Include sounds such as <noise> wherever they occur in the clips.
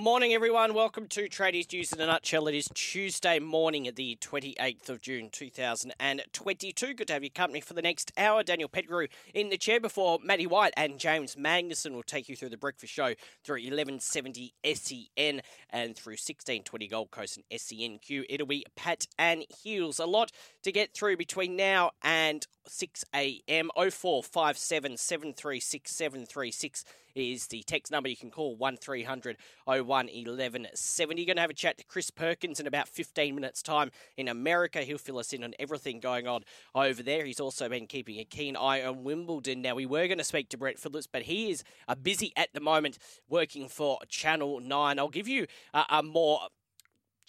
Morning, everyone. Welcome to Tradies News in a Nutshell. It is Tuesday morning, the 28th of June 2022. Good to have your company for the next hour. Daniel Pettigrew in the chair before Matty White and James Magnuson will take you through the breakfast show through 1170 SEN and through 1620 Gold Coast and SENQ. It'll be Pat and Heels. A lot to get through between now and 6 a.m. 0457 736 736 is the text number you can call 1300 01 1170. Going to have a chat to Chris Perkins in about 15 minutes' time in America. He'll fill us in on everything going on over there. He's also been keeping a keen eye on Wimbledon. Now, we were going to speak to Brett Phillips, but he is uh, busy at the moment working for Channel 9. I'll give you uh, a more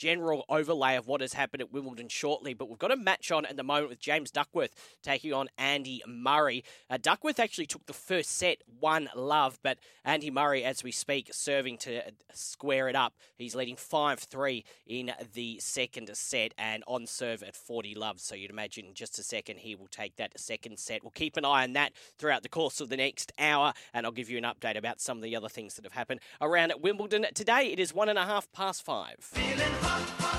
general overlay of what has happened at Wimbledon shortly. But we've got a match on at the moment with James Duckworth taking on Andy Murray. Uh, Duckworth actually took the first set, one love, but Andy Murray, as we speak, serving to square it up. He's leading 5 3 in the second set and on serve at 40 love. So you'd imagine in just a second he will take that second set. We'll keep an eye on that throughout the course of the next hour, and I'll give you an update about some of the other things that have happened around at Wimbledon. Today it is one and a half past five.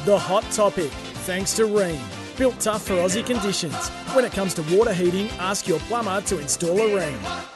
The hot topic, thanks to Rheem. Built tough for Aussie conditions. When it comes to water heating, ask your plumber to install a Rheem.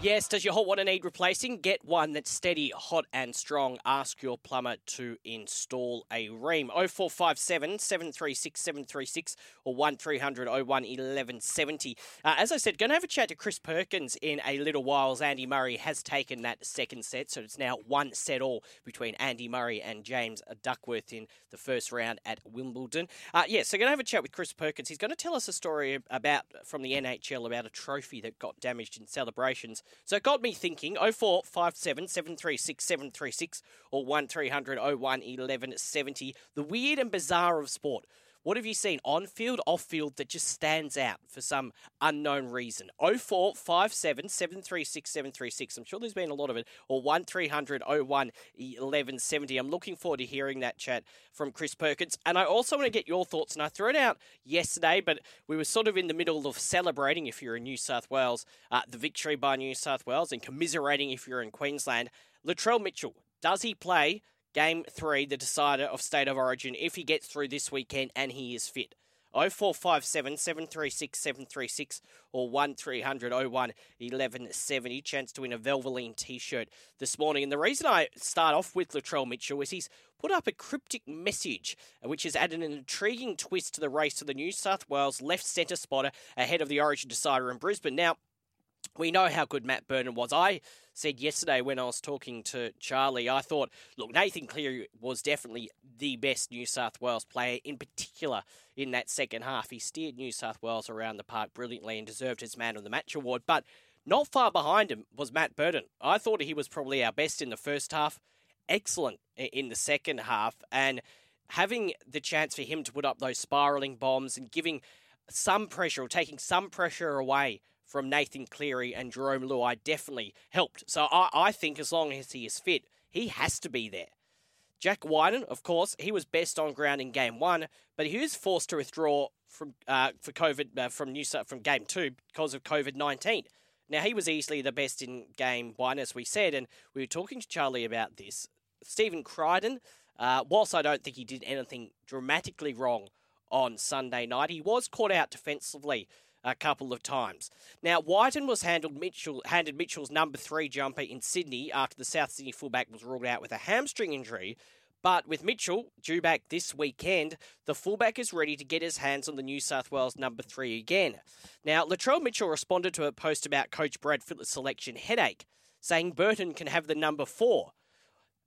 Yes, does your hot water need replacing? Get one that's steady, hot, and strong. Ask your plumber to install a Rheem. 0457 736 736 or 1300 01 1170. Uh, as I said, going to have a chat to Chris Perkins in a little while as Andy Murray has taken that second set. So it's now one set all between Andy Murray and James Duckworth in the first round at Wimbledon. Uh, yeah, so going to have a chat with Chris Perkins. He's going to tell us a story about from the NHL about a trophy that got damaged in celebrations. So it got me thinking 0457 736 736 or 1300 01 1170. The weird and bizarre of sport. What have you seen on field, off field that just stands out for some unknown reason? 0457 736 736. I'm sure there's been a lot of it. Or 1300 01 1170. I'm looking forward to hearing that chat from Chris Perkins. And I also want to get your thoughts. And I threw it out yesterday, but we were sort of in the middle of celebrating, if you're in New South Wales, uh, the victory by New South Wales and commiserating if you're in Queensland. Latrell Mitchell, does he play? Game three, the decider of State of Origin, if he gets through this weekend and he is fit. 0457 736 736 or 1300 01 1170. Chance to win a Velveteen t shirt this morning. And the reason I start off with Latrell Mitchell is he's put up a cryptic message which has added an intriguing twist to the race to the New South Wales left centre spotter ahead of the Origin decider in Brisbane. Now, we know how good Matt Burton was. I said yesterday when I was talking to Charlie, I thought, look, Nathan Cleary was definitely the best New South Wales player, in particular in that second half. He steered New South Wales around the park brilliantly and deserved his Man of the Match award. But not far behind him was Matt Burton. I thought he was probably our best in the first half, excellent in the second half, and having the chance for him to put up those spiralling bombs and giving some pressure or taking some pressure away from Nathan Cleary and Jerome Luai definitely helped. So I, I think as long as he is fit, he has to be there. Jack Wighton, of course, he was best on ground in game one, but he was forced to withdraw from uh, for COVID uh, from New South from game two because of COVID nineteen. Now he was easily the best in game one, as we said, and we were talking to Charlie about this. Stephen Crichton, uh, whilst I don't think he did anything dramatically wrong on Sunday night, he was caught out defensively a couple of times. Now, Wighton was Mitchell, handed Mitchell's number three jumper in Sydney after the South Sydney fullback was ruled out with a hamstring injury. But with Mitchell due back this weekend, the fullback is ready to get his hands on the New South Wales number three again. Now, Latrell Mitchell responded to a post about Coach Brad Fittler's selection headache, saying Burton can have the number four.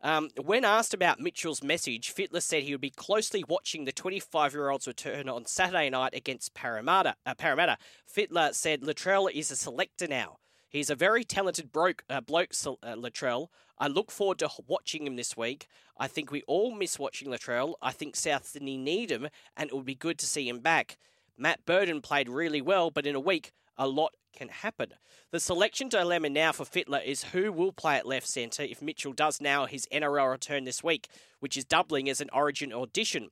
Um, when asked about Mitchell's message, Fittler said he would be closely watching the 25 year old's return on Saturday night against Parramatta. Uh, Parramatta. Fittler said Latrell is a selector now. He's a very talented broke, uh, bloke, uh, Latrell. I look forward to watching him this week. I think we all miss watching Latrell. I think South Sydney need him, and it would be good to see him back. Matt Burton played really well, but in a week, a lot can happen. The selection dilemma now for Fittler is who will play at left centre if Mitchell does now his NRL return this week, which is doubling as an origin audition.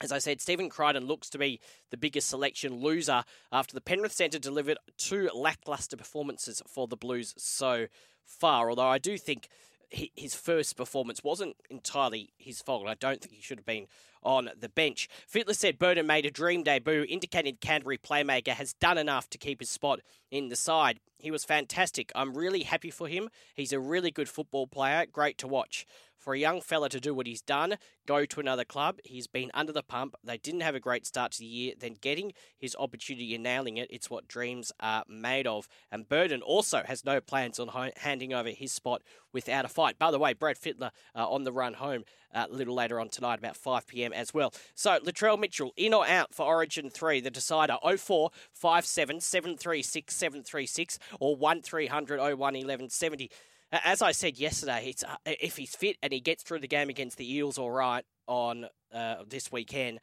As I said, Stephen Crichton looks to be the biggest selection loser after the Penrith Centre delivered two lacklustre performances for the Blues so far. Although I do think his first performance wasn't entirely his fault. I don't think he should have been on the bench. Fittler said Burton made a dream debut, indicated Canterbury playmaker has done enough to keep his spot in the side. He was fantastic. I'm really happy for him. He's a really good football player, great to watch for a young fella to do what he's done, go to another club. He's been under the pump. They didn't have a great start to the year. Then getting his opportunity and nailing it, it's what dreams are made of. And Burton also has no plans on handing over his spot without a fight. By the way, Brad Fittler uh, on the run home uh, a little later on tonight, about 5 p.m. as well. So, Latrell Mitchell, in or out for Origin 3, the decider 0457 736 736 or 1300 01 1170 as I said yesterday, it's uh, if he's fit and he gets through the game against the Eels all right on uh, this weekend,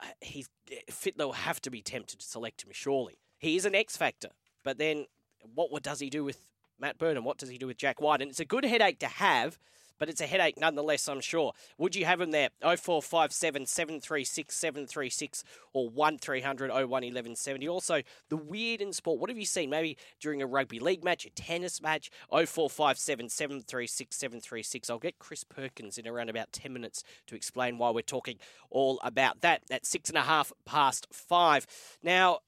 uh, he's Fittler will have to be tempted to select him. Surely he is an X factor, but then what, what does he do with Matt Burton? What does he do with Jack White? And it's a good headache to have but it's a headache nonetheless, I'm sure. Would you have him there? 0457 736 736 or 1300 01 1170. Also, the weird in sport. What have you seen? Maybe during a rugby league match, a tennis match? 0457 736 736. I'll get Chris Perkins in around about 10 minutes to explain why we're talking all about that at six and a half past five. Now,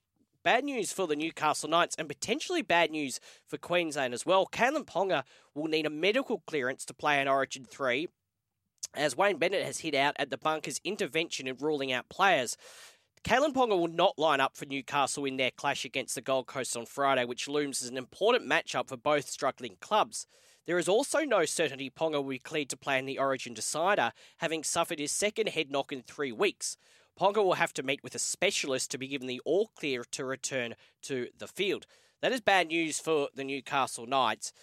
Bad news for the Newcastle Knights and potentially bad news for Queensland as well. Kalyn Ponga will need a medical clearance to play in Origin 3 as Wayne Bennett has hit out at the bunker's intervention in ruling out players. Kalyn Ponga will not line up for Newcastle in their clash against the Gold Coast on Friday, which looms as an important matchup for both struggling clubs. There is also no certainty Ponga will be cleared to play in the Origin decider, having suffered his second head knock in three weeks. Ponga will have to meet with a specialist to be given the all clear to return to the field. That is bad news for the Newcastle Knights.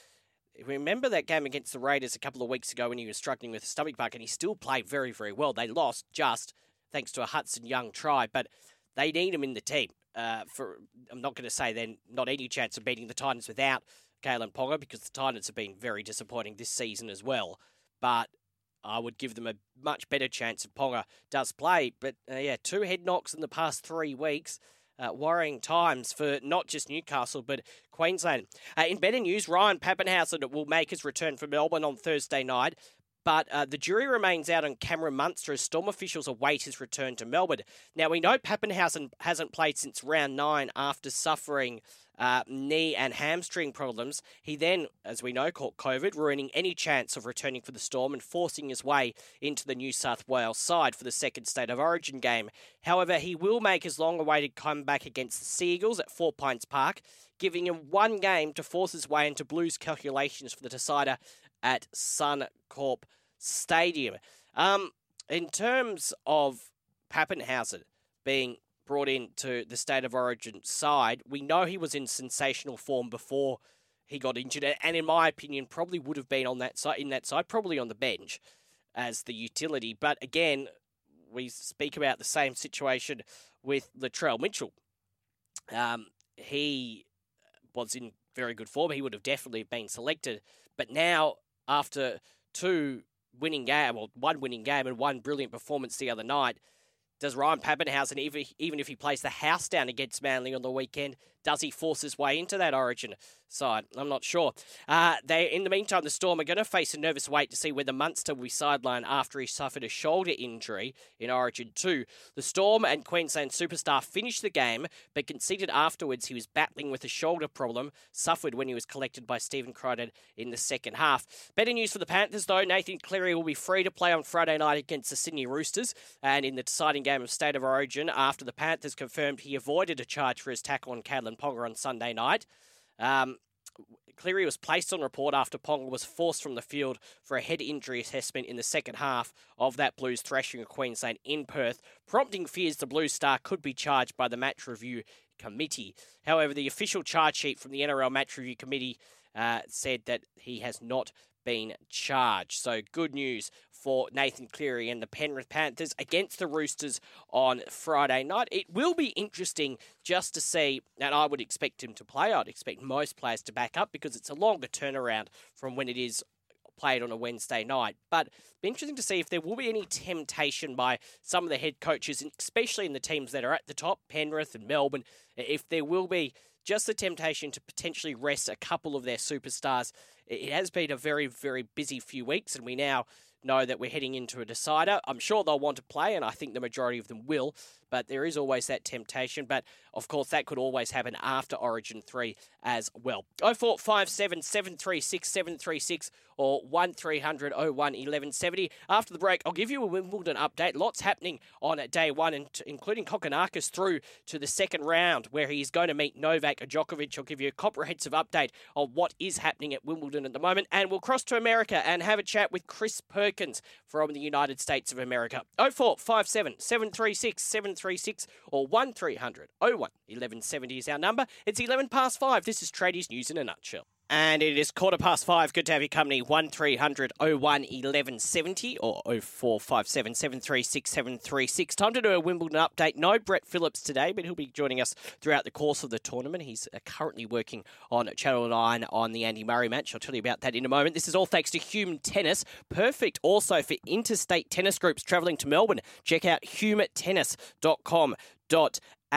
Remember that game against the Raiders a couple of weeks ago when he was struggling with a stomach bug and he still played very, very well. They lost just thanks to a Hudson Young try, but they need him in the team. Uh, for I'm not going to say then not any chance of beating the Titans without Kalyn Ponga because the Titans have been very disappointing this season as well. But I would give them a much better chance if Ponga does play. But uh, yeah, two head knocks in the past three weeks. Uh, worrying times for not just Newcastle but Queensland. Uh, in better news, Ryan Papenhuyzen will make his return for Melbourne on Thursday night. But uh, the jury remains out on Cameron Munster as Storm officials await his return to Melbourne. Now, we know Papenhuyzen hasn't played since round nine after suffering uh, knee and hamstring problems. He then, as we know, caught COVID, ruining any chance of returning for the Storm and forcing his way into the New South Wales side for the second State of Origin game. However, he will make his long awaited comeback against the Sea Eagles at Four Pines Park, giving him one game to force his way into Blues calculations for the decider at Suncorp Stadium. Um, in terms of Papenhuyzen being brought into the state of origin side. We know he was in sensational form before he got injured, and in my opinion, probably would have been on that side in that side, probably on the bench as the utility. But again, we speak about the same situation with Latrell Mitchell. Um, he was in very good form. He would have definitely been selected, but now after two winning game, or one winning game and one brilliant performance the other night, does Ryan Papenhuyzen, even, even if he plays the house down against Manly on the weekend, does he force his way into that Origin side? I'm not sure. Uh, they, in the meantime, the Storm are going to face a nervous wait to see whether Munster will be sidelined after he suffered a shoulder injury in Origin 2. The Storm and Queensland superstar finished the game, but conceded afterwards he was battling with a shoulder problem, suffered when he was collected by Stephen Crichton in the second half. Better news for the Panthers, though. Nathan Cleary will be free to play on Friday night against the Sydney Roosters, and in the deciding game of State of Origin, after the Panthers confirmed he avoided a charge for his tackle on Ponga on Sunday night. Um, Cleary was placed on report after Ponga was forced from the field for a head injury assessment in the second half of that Blues thrashing of Queensland in Perth, prompting fears the Blue Star could be charged by the match review committee. However, the official charge sheet from the NRL match review committee uh, said that he has not been charged. So good news for Nathan Cleary and the Penrith Panthers against the Roosters on Friday night. It will be interesting just to see, and I would expect him to play. I'd expect most players to back up because it's a longer turnaround from when it is played on a Wednesday night. But be interesting to see if there will be any temptation by some of the head coaches, especially in the teams that are at the top, Penrith and Melbourne, if there will be just the temptation to potentially rest a couple of their superstars. It has been a very, very busy few weeks, and we now know that we're heading into a decider. I'm sure they'll want to play, and I think the majority of them will, but there is always that temptation. But of course, that could always happen after Origin 3 as well. 0457 736 736 or 1300 01 1170. After the break, I'll give you a Wimbledon update. Lots happening on day one, including Kokkinakis through to the second round where he's going to meet Novak Djokovic. I'll give you a comprehensive update on what is happening at Wimbledon at the moment. And we'll cross to America and have a chat with Chris Perkins from the United States of America. 0457 736 736 or 1300 01 1170 is our number. It's 11 past 5. This is Tradies News in a nutshell. And it is quarter past five. Good to have your company. 1300 01 1170 or 0457 736 736. Time to do a Wimbledon update. No Brett Phillips today, but he'll be joining us throughout the course of the tournament. He's uh, currently working on Channel 9 on the Andy Murray match. I'll tell you about that in a moment. This is all thanks to Hume Tennis. Perfect also for interstate tennis groups travelling to Melbourne. Check out humetennis.com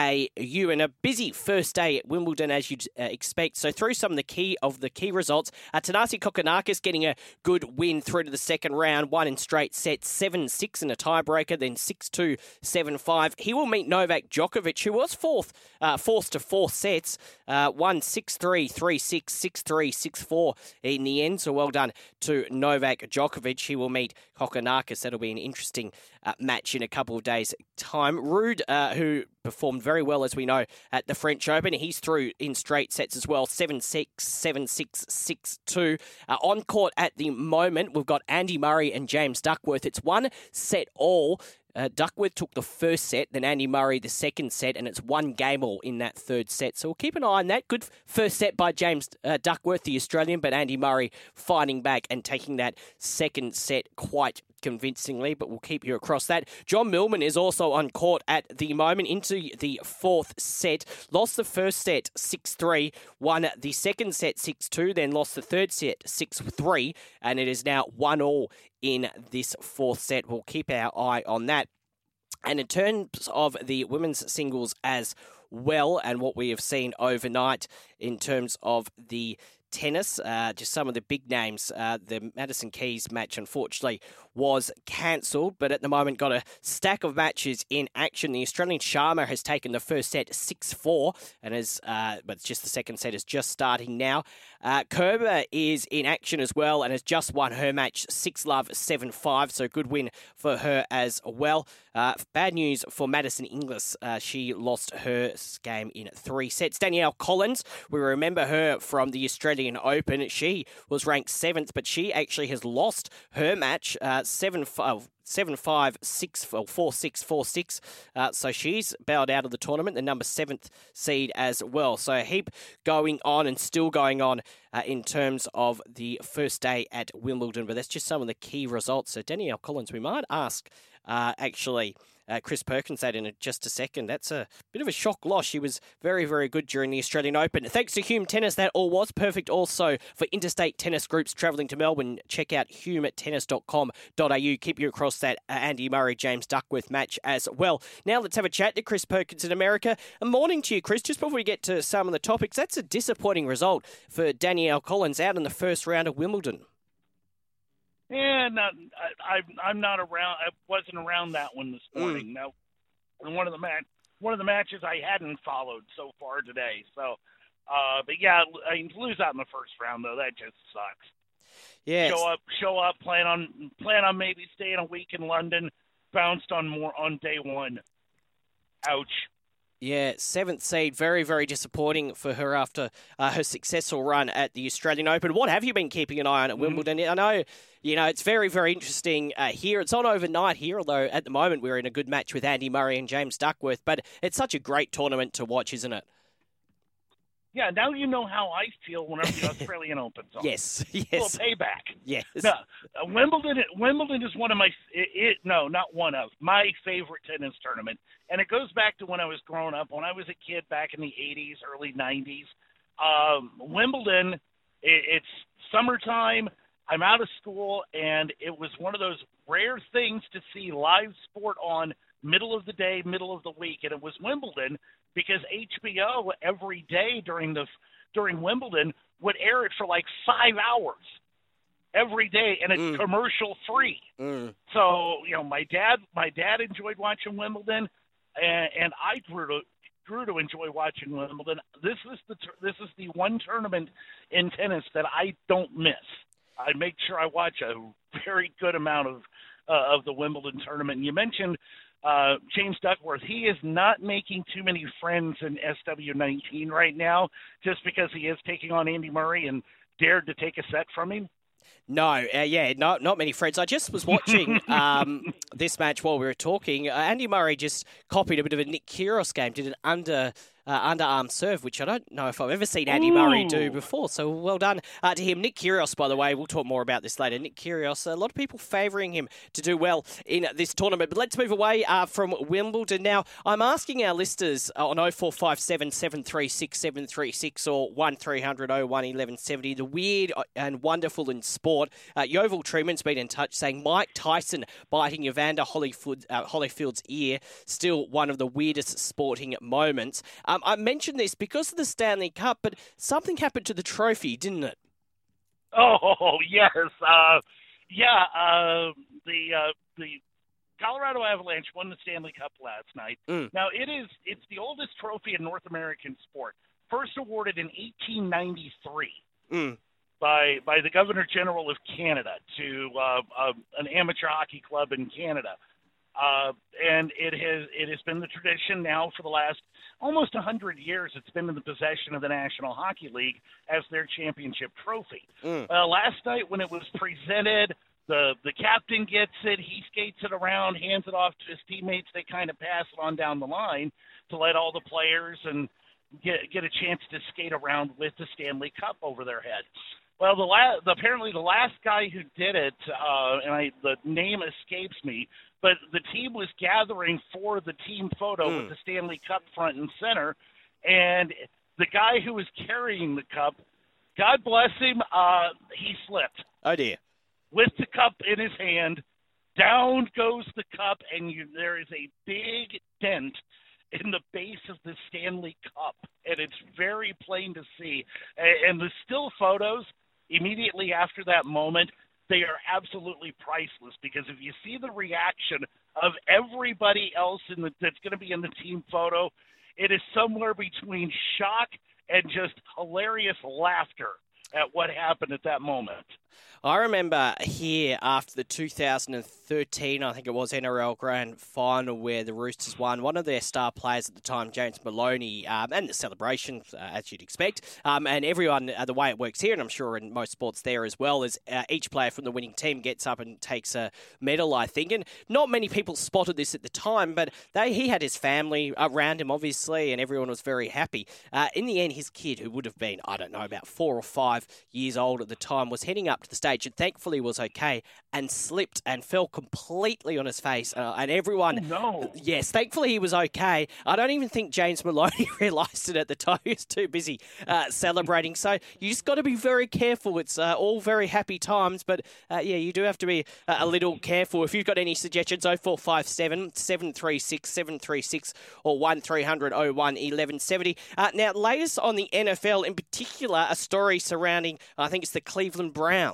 AU and a busy first day at Wimbledon as you'd uh, expect. So through some of the key of the key results, uh, Thanasi Kokkinakis getting a good win through to the second round, one in straight sets, 7-6 in a tiebreaker, then 6-2, 7-5. He will meet Novak Djokovic, who was fourth, uh, forced to four sets, uh, won 6-3, 3-6, 6-3, 6-4 in the end. So well done to Novak Djokovic. He will meet Kokkinakis. That'll be an interesting uh, match in a couple of days' time. Ruud, uh, who performed very well, as we know, at the French Open. He's through in straight sets as well 7 6, 7 6, 6 2. Uh, on court at the moment, we've got Andy Murray and James Duckworth. It's one set all. Uh, Duckworth took the first set, then Andy Murray the second set, and it's one game all in that third set. So we'll keep an eye on that. Good first set by James uh, Duckworth, the Australian, but Andy Murray fighting back and taking that second set quite convincingly, but we'll keep you across that. John Millman is also on court at the moment into the fourth set. Lost the first set 6 3, won the second set 6 2, then lost the third set 6 3, and it is now 1 all in this fourth set. We'll keep our eye on that. And in terms of the women's singles as well, and what we have seen overnight in terms of the tennis. Uh, just some of the big names. Uh, the Madison Keys match, unfortunately, was cancelled, but at the moment got a stack of matches in action. The Australian Sharma has taken the first set 6 4, and is, uh, but it's just the second set is just starting now. Uh, Kerber is in action as well and has just won her match 6 love 7 5, so good win for her as well. Uh, bad news for Maddison Inglis. Uh, she lost her game in three sets. Danielle Collins, we remember her from the Australian Open. She was ranked seventh, but she actually has lost her match uh, seven five. Seven five six four six four six. Uh, so she's bowed out of the tournament, the number seventh seed as well. So a heap going on and still going on uh, in terms of the first day at Wimbledon. But that's just some of the key results. So Danielle Collins, we might ask uh, actually uh, Chris Perkins that in just a second. That's a bit of a shock loss. She was very, very good during the Australian Open. Thanks to Hume Tennis, that all was perfect. Also for interstate tennis groups travelling to Melbourne, check out humetennis.com.au. Keep you across that uh, Andy Murray James Duckworth match as well. Now let's have a chat to Chris Perkins in America. A morning to you, Chris. Just before we get to some of the topics, that's a disappointing result for Danielle Collins out in the first round of Wimbledon. Yeah, not, I, I, I'm not around. I wasn't around that one this hmm. morning. Mm. No, one of the match, one of the matches I hadn't followed so far today. So, uh, but yeah, I mean, lose out in the first round though, that just sucks. Yeah. Show up, show up, plan on plan on maybe staying a week in London, bounced on more on day one. Ouch. Yeah, seventh seed. Very, very disappointing for her after uh, her successful run at the Australian Open. What have you been keeping an eye on at mm-hmm. Wimbledon? I know, you know, it's very, very interesting uh, here. It's on overnight here, although at the moment we're in a good match with Andy Murray and James Duckworth. But it's such a great tournament to watch, isn't it? Yeah, now you know how I feel whenever the Australian <laughs> Open's on. Yes, yes. Well, payback. Yes. No, uh, Wimbledon. Wimbledon is one of my. It, it, no, not one of my favorite tennis tournament, and it goes back to when I was growing up. When I was a kid back in the '80s, early '90s, um, Wimbledon. It, it's summertime. I'm out of school, and it was one of those rare things to see live sport on middle of the day, middle of the week, and it was Wimbledon because HBO every day during the during Wimbledon would air it for like five hours every day, and it's mm. commercial free. Mm. So you know, my dad my dad enjoyed watching Wimbledon, and, and I grew to grew to enjoy watching Wimbledon. This is the this is the one tournament in tennis that I don't miss. I make sure I watch a very good amount of uh, of the Wimbledon tournament. And you mentioned uh, James Duckworth, he is not making too many friends in SW19 right now just because he is taking on Andy Murray and dared to take a set from him. No, uh, yeah, not not many friends. I just was watching <laughs> um, this match while we were talking. Uh, Andy Murray just copied a bit of a Nick Kyrgios game, did an under uh, underarm serve, which I don't know if I've ever seen Andy Ooh. Murray do before. So well done uh, to him. Nick Kyrgios, by the way, we'll talk more about this later. Nick Kyrgios, a lot of people favouring him to do well in this tournament. But let's move away uh, from Wimbledon now. I'm asking our listeners uh, on 0457 736 736 or 1300 01 1170 the weird uh, and wonderful in sport. Uh, Yeovil Truman's been in touch saying Mike Tyson biting Evander Holyfield, Holyfield's ear, still one of the weirdest sporting moments. Um, I mentioned this because of the Stanley Cup, but something happened to the trophy, didn't it? Oh <laughs> yes, uh, yeah. Uh, the uh, the Colorado Avalanche won the Stanley Cup last night. Mm. Now it is it's the oldest trophy in North American sport. First awarded in 1893 mm. by by the Governor General of Canada to uh, uh, an amateur hockey club in Canada. Uh, and it has it has been the tradition now for the last almost hundred years. It's been in the possession of the National Hockey League as their championship trophy. Mm. Uh, last night when it was presented, the the captain gets it, he skates it around, hands it off to his teammates. They kind of pass it on down the line to let all the players and get get a chance to skate around with the Stanley Cup over their heads. Well, the last apparently the last guy who did it, uh, and I the name escapes me, but the team was gathering for the team photo mm. with hmm. the Stanley Cup front and center, and the guy who was carrying the cup, God bless him, uh, he slipped. Oh dear! With the cup in his hand, down goes the cup, and you, there is a big dent in the base of the Stanley Cup, and it's very plain to see. And the still photos immediately after that moment they are absolutely priceless because if you see the reaction of everybody else in the, that's going to be in the team photo, it is somewhere between shock and just hilarious laughter at what happened at that moment. I remember here after the 2013, I think it was NRL Grand Final where the Roosters won. One of their star players at the time, James Maloney, um, and the celebration uh, as you'd expect, um, and everyone. Uh, the way it works here, and I'm sure in most sports there as well, is uh, each player from the winning team gets up and takes a medal. I think, and not many people spotted this at the time, but they he had his family around him, obviously, and everyone was very happy. Uh, in the end, his kid, who would have been I don't know about four or five years old at the time, was heading up to the stage stage and thankfully was okay and slipped and fell completely on his face. Uh, and everyone, oh, no. yes, thankfully he was okay. I don't even think James Maloney <laughs> realised it at the time. He was too busy uh, celebrating. So you just got to be very careful. It's uh, all very happy times, but uh, yeah, you do have to be uh, a little careful. If you've got any suggestions, 0457 736 736 or 1300 01 1170. Uh, now, latest on the NFL, in particular, a story surrounding, I think it's the Cleveland Browns.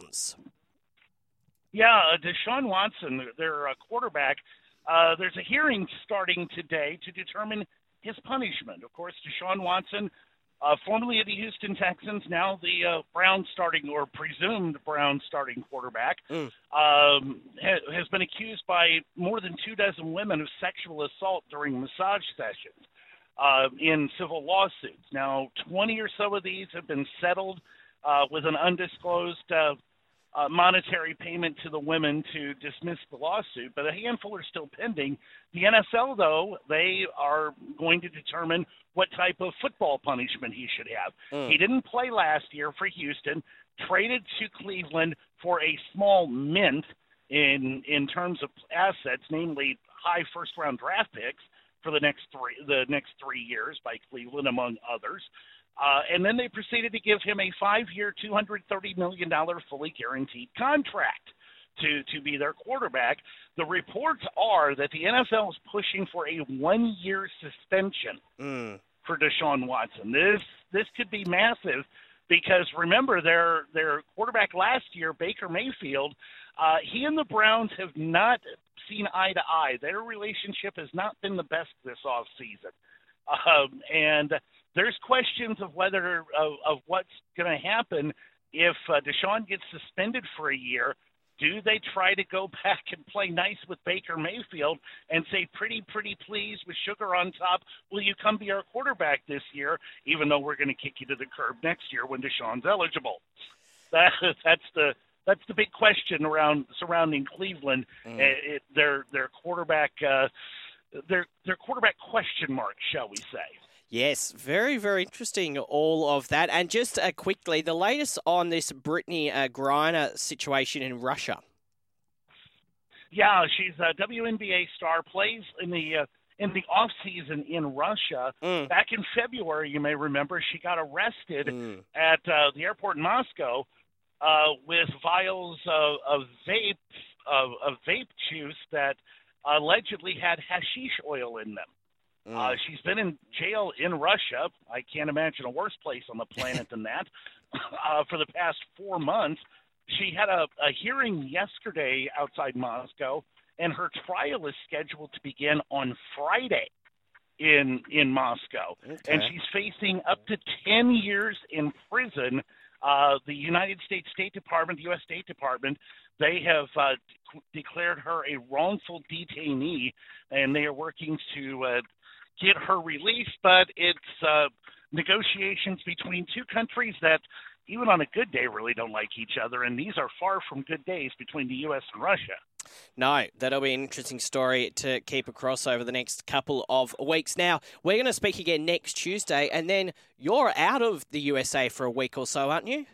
Yeah, uh, Deshaun Watson, their uh, quarterback. Uh, there's a hearing starting today to determine his punishment. Of course, Deshaun Watson, uh, formerly of the Houston Texans, now the uh, Browns starting or presumed Browns starting quarterback, mm. um, ha- has been accused by more than two dozen women of sexual assault during massage sessions. uh, in civil lawsuits. Now, 20 or so of these have been settled uh, with an undisclosed uh, uh, monetary payment to the women to dismiss the lawsuit, but a handful are still pending. The NFL, though, they are going to determine what type of football punishment he should have. Mm. He didn't play last year for Houston, traded to Cleveland for a small mint in in terms of assets, namely high first round draft picks for the next three the next three years by Cleveland, among others. Uh, and then they proceeded to give him a five-year, $230 million fully guaranteed contract to to be their quarterback. The reports are that the NFL is pushing for a one-year suspension Mm. for Deshaun Watson. This this could be massive because remember their their quarterback last year, Baker Mayfield, uh, he and the Browns have not seen eye to eye. Their relationship has not been the best this off season. Um, and there's questions of whether of, of what's going to happen if uh, Deshaun gets suspended for a year. Do they try to go <laughs> back and play nice with Baker Mayfield and say, pretty, pretty please, with sugar on top, will you come be our quarterback this year, even though we're going to kick you to the curb next year when Deshaun's eligible? That, <laughs> that's the that's the big question around surrounding Cleveland. Mm. It, it, their their quarterback uh, their their quarterback question mark, shall we say? Yes, very, very interesting, all of that. And just uh, quickly, the latest on this Brittney uh, Griner situation in Russia. Yeah, she's a WNBA star. Plays in the uh, in the off season in Russia. Mm. Back in February, you may remember, she got arrested Mm. at uh, the airport in Moscow uh, with vials of, of vape of, of vape juice that allegedly had hashish oil in them. Uh, Mm. she's been in jail in Russia. I can't imagine a worse place on the planet than that. <laughs> Uh, for the past four months, she had a, a hearing yesterday outside Moscow, and her trial is scheduled to begin on Friday in in Moscow, and she's facing up to ten years in prison. Uh, the United States State Department, the U.S. State Department, they have uh, declared her a wrongful detainee, and they are working to uh, get her release, But it's uh, negotiations between two countries that, even on a good day, really don't like each other, and these are far from good days between the U.S. and Russia. No, that'll be an interesting story to keep across over the next couple of weeks. Now, we're going to speak again next Tuesday, and then you're out of the USA for a week or so, aren't you?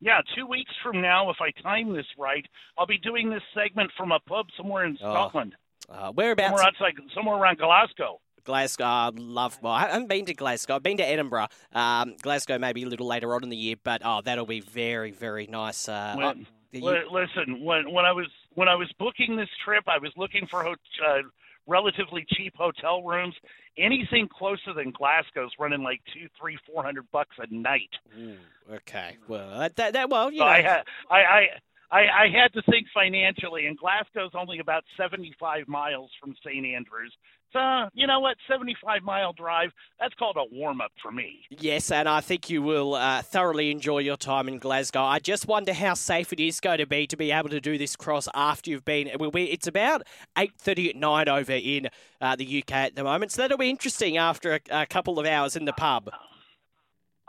Yeah, two weeks from now, if I time this right, I'll be doing this segment from a pub somewhere in Oh, Scotland, Uh, whereabouts? somewhere outside, somewhere around Glasgow. Glasgow, I love. Well, I haven't been to Glasgow. I've been to Edinburgh. Um, Glasgow maybe a little later on in the year, but oh, that'll be very, very nice. Uh, When- oh, you- Li- listen, when when I was when I was booking this trip, I was looking for ho- uh, relatively cheap hotel rooms. Anything closer than Glasgow's running like two, three, four hundred bucks a night. Ooh, okay, well, that, that, that well, you So know, I had I, I I I had to think financially, and Glasgow's only about seventy five miles from St Andrews. So you know what, seventy five mile drive. That's called a warm up for me. Yes, and I think you will uh, thoroughly enjoy your time in Glasgow. I just wonder how safe it is going to be to be able to do this cross after you've been. It will be. It's about eight thirty at night over in uh, the UK at the moment, so that'll be interesting after a, a couple of hours in the pub.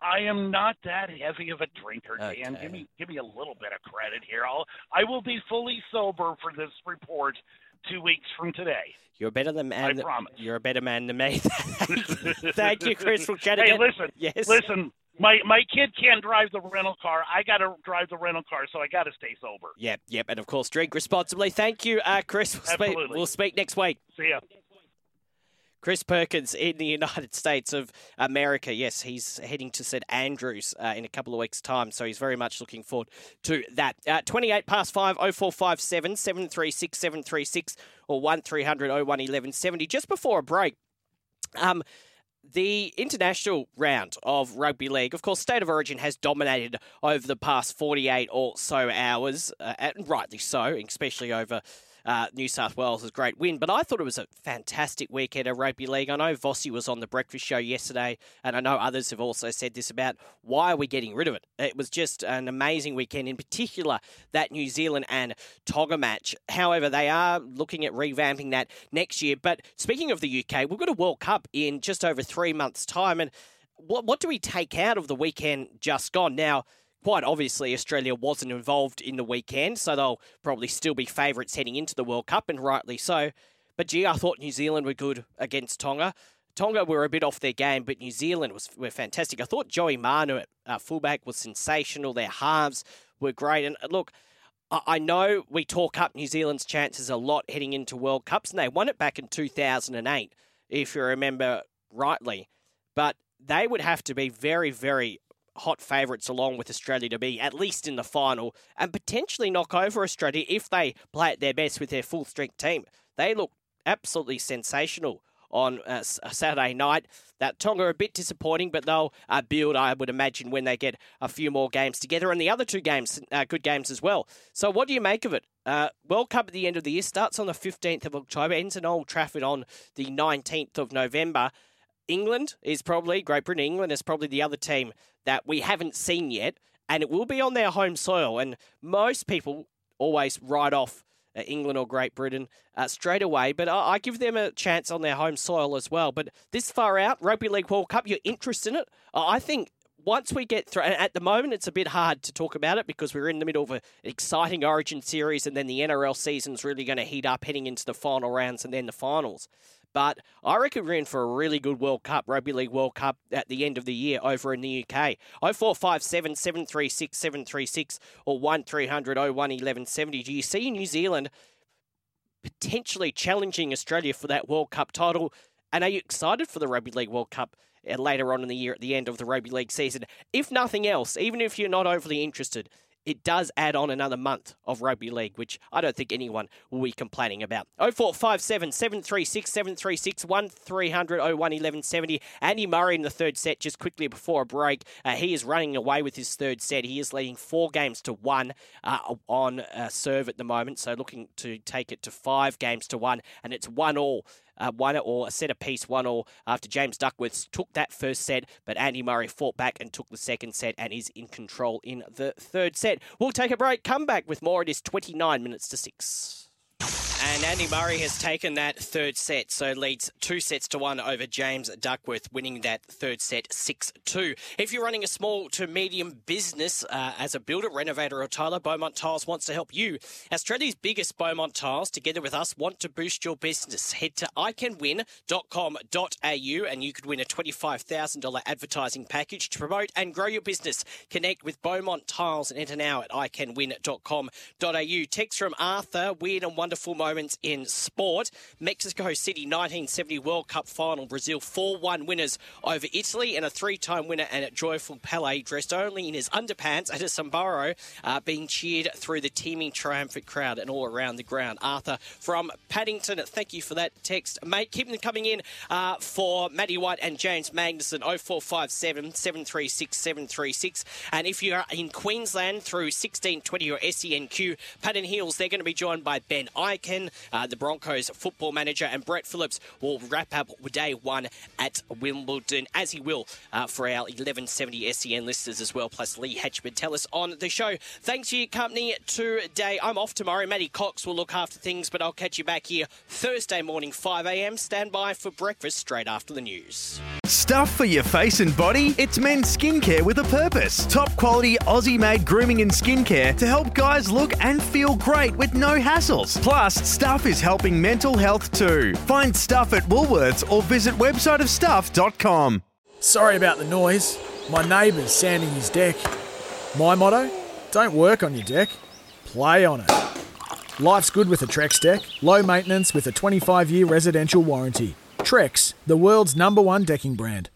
I am not that heavy of a drinker, Dan. Okay. Give me give me a little bit of credit here. I'll I will be fully sober for this report two weeks from today. You're a better than man. I promise. You're a better man than me. <laughs> Thank <laughs> you, Chris. We'll Hey, listen, Yes. listen. My my kid can't drive the rental car. I got to drive the rental car, so I got to stay sober. Yep, yep, and of course, drink responsibly. Thank you, uh, Chris. We'll speak, Absolutely. we'll speak next week. See ya. Chris Perkins in the <laughs> United States of America. Yes, he's heading to St Andrews uh, in a couple of weeks' time, so he's very much looking forward to that. Uh, 28 past 5, 0457 736 736 or 1300 01 1170. Just before a break, um, the international round of rugby league, of course, State of Origin has dominated over the past 48 or so hours, uh, and rightly so, especially over uh, New South Wales' a great win. But I thought it was a fantastic weekend of rugby league. I know Vossi was on the breakfast show yesterday, and I know others have also said this about why are we getting rid of it. It was just an amazing weekend, in particular that New Zealand and Tonga match. However, they are looking at revamping that next year. But speaking of the UK, we've got a World Cup in just over three months' time, and what what do we take out of the weekend just gone? Now, quite obviously, Australia wasn't involved in the weekend, so they'll probably still be favourites heading into the World Cup, and rightly so. But gee, I thought New Zealand were good against Tonga. Tonga were a bit off their game, but New Zealand was were fantastic. I thought Joey Manu at uh, fullback was sensational. Their halves were great, and uh, look. I know we talk up New Zealand's chances a lot heading into World Cups, and they won it back in 2008, if you remember rightly. But they would have to be very, very hot favourites along with Australia to be at least in the final and potentially knock over Australia if they play at their best with their full strength team. They look absolutely sensational on uh, Saturday night. That Tonga are a bit disappointing, but they'll uh, build, I would imagine, when they get a few more games together. And the other two games, uh, good games as well. So, what do you make of it? Uh, World Cup at the end of the year starts on the 15th of October, ends in Old Trafford on the 19th of November. England is probably, Great Britain, England is probably the other team that we haven't seen yet, and it will be on their home soil. And most people always write off uh, England or Great Britain uh, straight away, but I, I, give them a chance on their home soil as well. But this far out, Rugby League World Cup, your interest in it, I think once we get through, at the moment, it's a bit hard to talk about it because we're in the middle of an exciting Origin series, and then the NRL season's really going to heat up heading into the final rounds and then the finals. But I reckon we're in for a really good World Cup, Rugby League World Cup at the end of the year over in the UK. 0457 736 736 or 1300 01 1170. Do you see New Zealand potentially challenging Australia for that World Cup title? And are you excited for the Rugby League World Cup uh, later on in the year at the end of the Rugby League season? If nothing else, even if you're not overly interested, it does add on another month of rugby league, which I don't think anyone will be complaining about. 0457 736 736 1300 01 1170. Andy Murray in the third set, just quickly before a break. Uh, he is running away with his third set. He is leading four games to one uh, on uh, serve at the moment, so looking to take it to five games to one, and it's one all uh, one or a set of piece one all after James Duckworth took that first set, but Andy Murray fought back and took the second set and is in control in the third set. We'll take a break, come back with more. It is 29 minutes to 6. And Andy Murray has taken that third set, so leads two sets to one over James Duckworth, winning that third set 6 2. If you're running a small to medium business uh, as a builder, renovator, or tiler, Beaumont Tiles wants to help you. Australia's biggest Beaumont Tiles, together with us, want to boost your business. Head to iCanWin.com.au and you could win a $25,000 advertising package to promote and grow your business. Connect with Beaumont Tiles and enter now at iCanWin.com.au. Text from Arthur, weird and wonderful moment moments in sport. Mexico City 1970 World Cup final. Brazil 4 1 winners over Italy and a three time winner and a joyful Pele dressed only in his underpants at a sombrero uh, being cheered through the teeming triumphant crowd and all around the ground. Arthur from Paddington, thank you for that text. Mate, keep them coming in uh, for Matty White and James Magnuson 0457 736 736. And if you're in Queensland through 1620 or SENQ, Paddon Hills, they're going to be joined by Ben Ikin uh, the Broncos football manager, and Brett Phillips will wrap up day one at Wimbledon, as he will uh, for our 1170 SEN listers as well, plus Lee Hatchman. Tell us on the show. Thanks for your company today. I'm off tomorrow. Matty Cox will look after things, but I'll catch you back here Thursday morning, 5 a.m. Stand by for breakfast straight after the news. Stuff for your face and body? It's men's skincare with a purpose. Top quality Aussie made grooming and skincare to help guys look and feel great with no hassles. Plus, Stuff is helping mental health too. Find Stuff at Woolworths or visit websiteofstuff.com. Sorry about the noise. My neighbour's sanding his deck. My motto? Don't work on your deck, play on it. Life's good with a Trex deck. Low maintenance with a 25 year residential warranty. Trex, the world's number one decking brand.